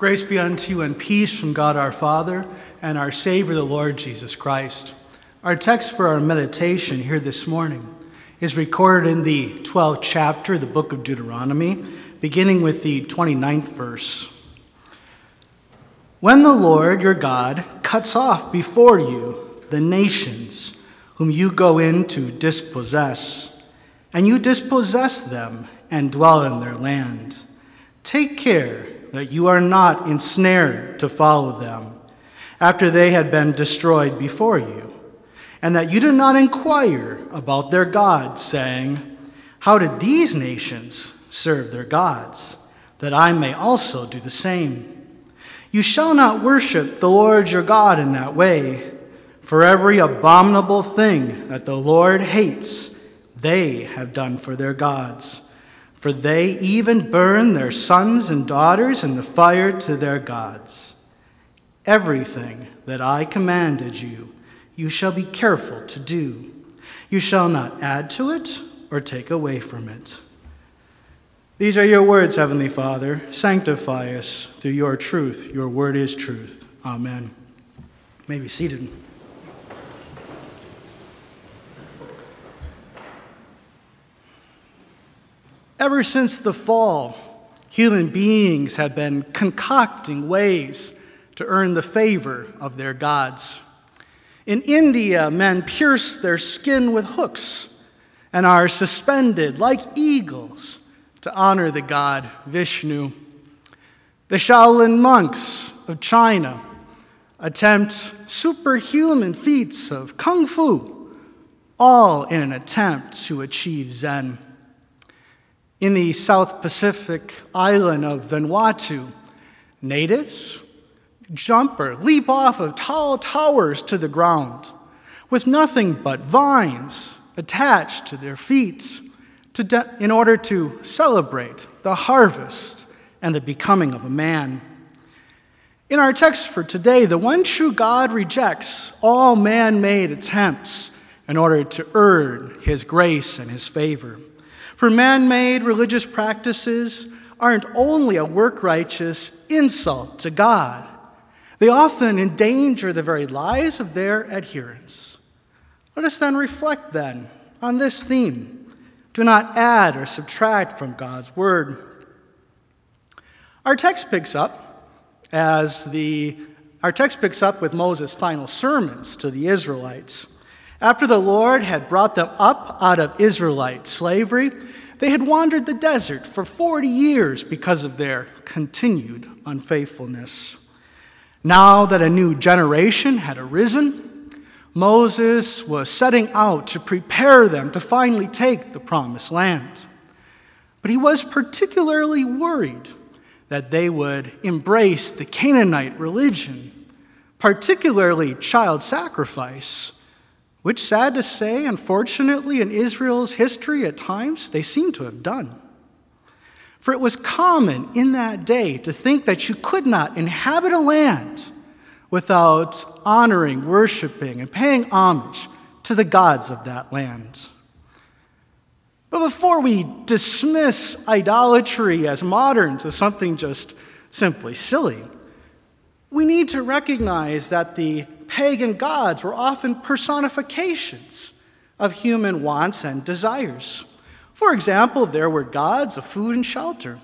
Grace be unto you and peace from God our Father and our Savior, the Lord Jesus Christ. Our text for our meditation here this morning is recorded in the 12th chapter of the book of Deuteronomy, beginning with the 29th verse. When the Lord your God cuts off before you the nations whom you go in to dispossess, and you dispossess them and dwell in their land, take care that you are not ensnared to follow them after they had been destroyed before you, and that you do not inquire about their gods, saying, How did these nations serve their gods, that I may also do the same? You shall not worship the Lord your God in that way, for every abominable thing that the Lord hates, they have done for their gods for they even burn their sons and daughters in the fire to their gods. Everything that I commanded you, you shall be careful to do. You shall not add to it or take away from it. These are your words, Heavenly Father. Sanctify us through your truth. Your word is truth. Amen. You may be seated. Ever since the fall, human beings have been concocting ways to earn the favor of their gods. In India, men pierce their skin with hooks and are suspended like eagles to honor the god Vishnu. The Shaolin monks of China attempt superhuman feats of kung fu, all in an attempt to achieve Zen. In the South Pacific island of Vanuatu, natives jump or leap off of tall towers to the ground with nothing but vines attached to their feet to de- in order to celebrate the harvest and the becoming of a man. In our text for today, the one true God rejects all man made attempts in order to earn his grace and his favor. For man made religious practices aren't only a work righteous insult to God, they often endanger the very lives of their adherents. Let us then reflect then on this theme. Do not add or subtract from God's word. Our text picks up as the our text picks up with Moses' final sermons to the Israelites. After the Lord had brought them up out of Israelite slavery, they had wandered the desert for 40 years because of their continued unfaithfulness. Now that a new generation had arisen, Moses was setting out to prepare them to finally take the promised land. But he was particularly worried that they would embrace the Canaanite religion, particularly child sacrifice which, sad to say, unfortunately, in Israel's history at times, they seem to have done. For it was common in that day to think that you could not inhabit a land without honoring, worshiping, and paying homage to the gods of that land. But before we dismiss idolatry as moderns as something just simply silly, we need to recognize that the pagan gods were often personifications of human wants and desires. For example, there were gods of food and shelter.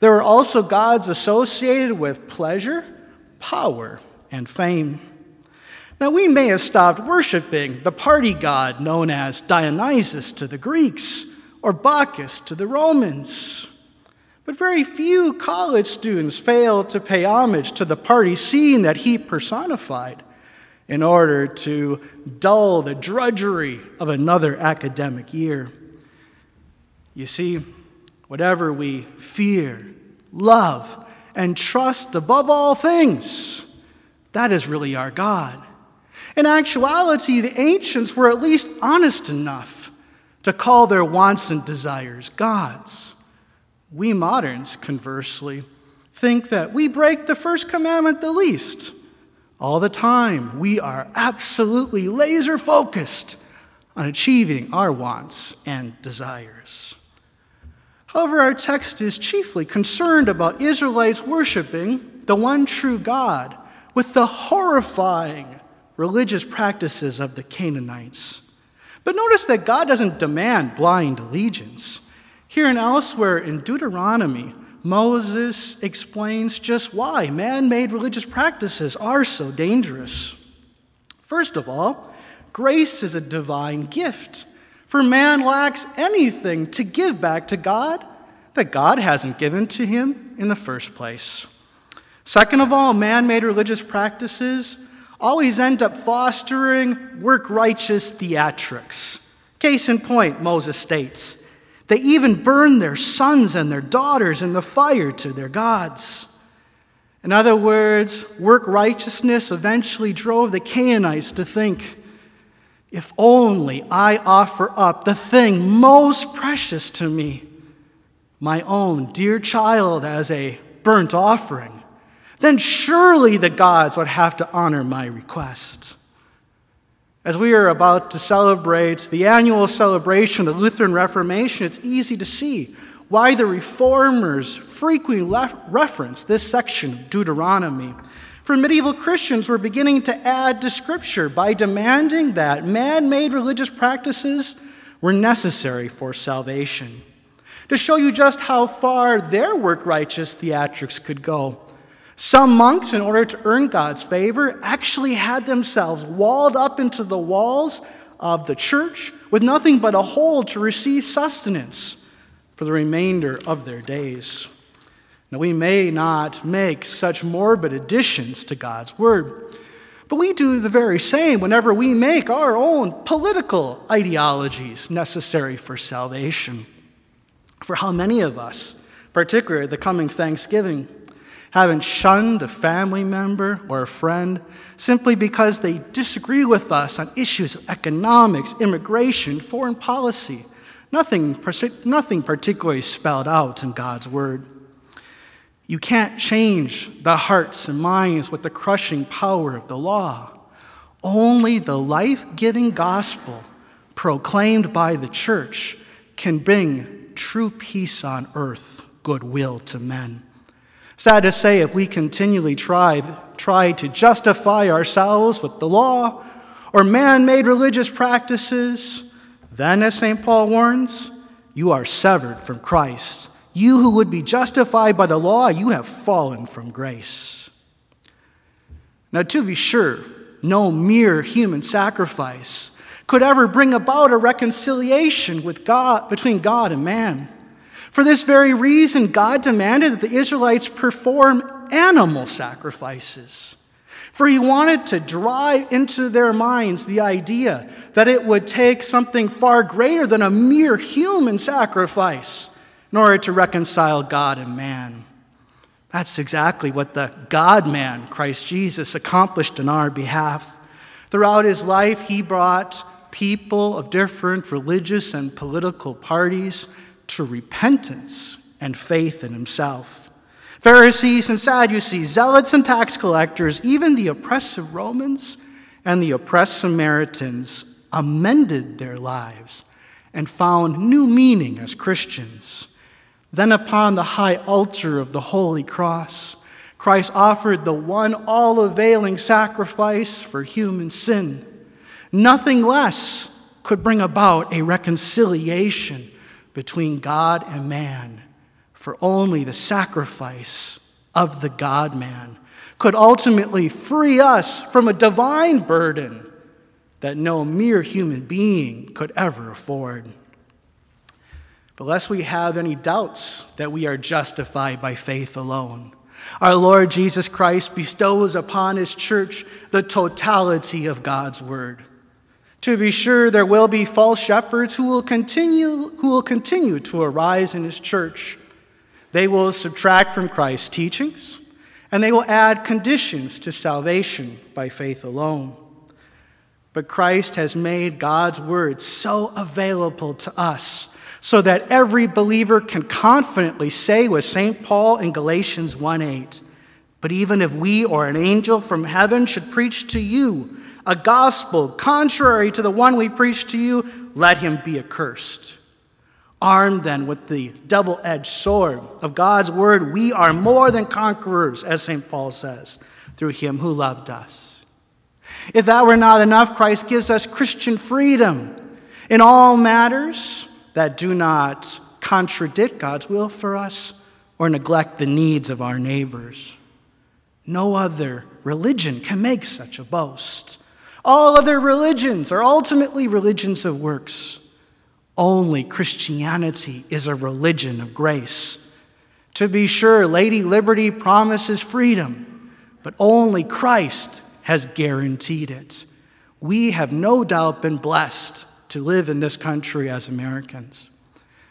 There were also gods associated with pleasure, power, and fame. Now, we may have stopped worshiping the party god known as Dionysus to the Greeks or Bacchus to the Romans. But very few college students fail to pay homage to the party scene that he personified in order to dull the drudgery of another academic year. You see, whatever we fear, love, and trust above all things, that is really our God. In actuality, the ancients were at least honest enough to call their wants and desires gods. We moderns, conversely, think that we break the first commandment the least all the time, we are absolutely laser focused on achieving our wants and desires. However, our text is chiefly concerned about Israelites worshiping the one true God with the horrifying religious practices of the Canaanites. But notice that God doesn't demand blind allegiance. Here and elsewhere in Deuteronomy, Moses explains just why man made religious practices are so dangerous. First of all, grace is a divine gift, for man lacks anything to give back to God that God hasn't given to him in the first place. Second of all, man made religious practices always end up fostering work righteous theatrics. Case in point, Moses states, they even burned their sons and their daughters in the fire to their gods. In other words, work righteousness eventually drove the Canaanites to think if only I offer up the thing most precious to me, my own dear child, as a burnt offering then surely the gods would have to honor my request. As we are about to celebrate the annual celebration of the Lutheran Reformation, it's easy to see why the reformers frequently reference this section of Deuteronomy. For medieval Christians were beginning to add to Scripture by demanding that man made religious practices were necessary for salvation. To show you just how far their work righteous theatrics could go, some monks, in order to earn God's favor, actually had themselves walled up into the walls of the church with nothing but a hole to receive sustenance for the remainder of their days. Now, we may not make such morbid additions to God's word, but we do the very same whenever we make our own political ideologies necessary for salvation. For how many of us, particularly the coming Thanksgiving, haven't shunned a family member or a friend simply because they disagree with us on issues of economics, immigration, foreign policy. Nothing, nothing particularly spelled out in God's Word. You can't change the hearts and minds with the crushing power of the law. Only the life giving gospel proclaimed by the church can bring true peace on earth, goodwill to men. Sad to say, if we continually try, try to justify ourselves with the law or man made religious practices, then, as St. Paul warns, you are severed from Christ. You who would be justified by the law, you have fallen from grace. Now, to be sure, no mere human sacrifice could ever bring about a reconciliation with God, between God and man. For this very reason, God demanded that the Israelites perform animal sacrifices. For he wanted to drive into their minds the idea that it would take something far greater than a mere human sacrifice in order to reconcile God and man. That's exactly what the God man, Christ Jesus, accomplished in our behalf. Throughout his life, he brought people of different religious and political parties to repentance and faith in himself. Pharisees and Sadducees, zealots and tax collectors, even the oppressive Romans and the oppressed Samaritans amended their lives and found new meaning as Christians. Then, upon the high altar of the Holy Cross, Christ offered the one all availing sacrifice for human sin. Nothing less could bring about a reconciliation between God and man, for only the sacrifice of the God man could ultimately free us from a divine burden that no mere human being could ever afford. But lest we have any doubts that we are justified by faith alone, our Lord Jesus Christ bestows upon his church the totality of God's word. To be sure, there will be false shepherds who will continue, who will continue to arise in his church. They will subtract from Christ's teachings, and they will add conditions to salvation by faith alone. But Christ has made God's word so available to us so that every believer can confidently say with St. Paul in Galatians 1 8, But even if we or an angel from heaven should preach to you, a gospel contrary to the one we preach to you, let him be accursed. Armed then with the double edged sword of God's word, we are more than conquerors, as St. Paul says, through him who loved us. If that were not enough, Christ gives us Christian freedom in all matters that do not contradict God's will for us or neglect the needs of our neighbors. No other religion can make such a boast. All other religions are ultimately religions of works. Only Christianity is a religion of grace. To be sure, Lady Liberty promises freedom, but only Christ has guaranteed it. We have no doubt been blessed to live in this country as Americans,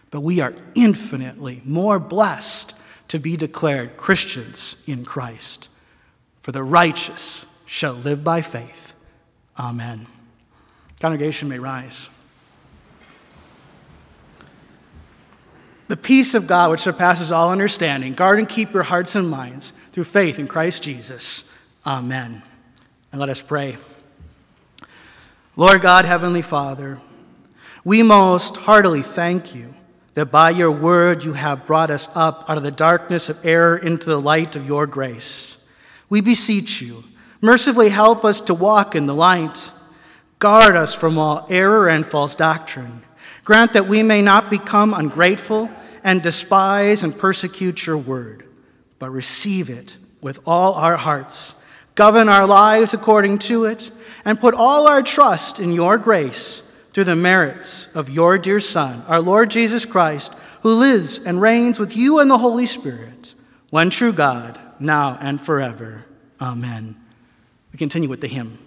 but we are infinitely more blessed to be declared Christians in Christ. For the righteous shall live by faith. Amen. Congregation may rise. The peace of God, which surpasses all understanding, guard and keep your hearts and minds through faith in Christ Jesus. Amen. And let us pray. Lord God, Heavenly Father, we most heartily thank you that by your word you have brought us up out of the darkness of error into the light of your grace. We beseech you, mercifully help us to walk in the light. Guard us from all error and false doctrine. Grant that we may not become ungrateful and despise and persecute your word, but receive it with all our hearts, govern our lives according to it, and put all our trust in your grace through the merits of your dear Son, our Lord Jesus Christ, who lives and reigns with you and the Holy Spirit, one true God, now and forever. Amen. Continue with the hymn.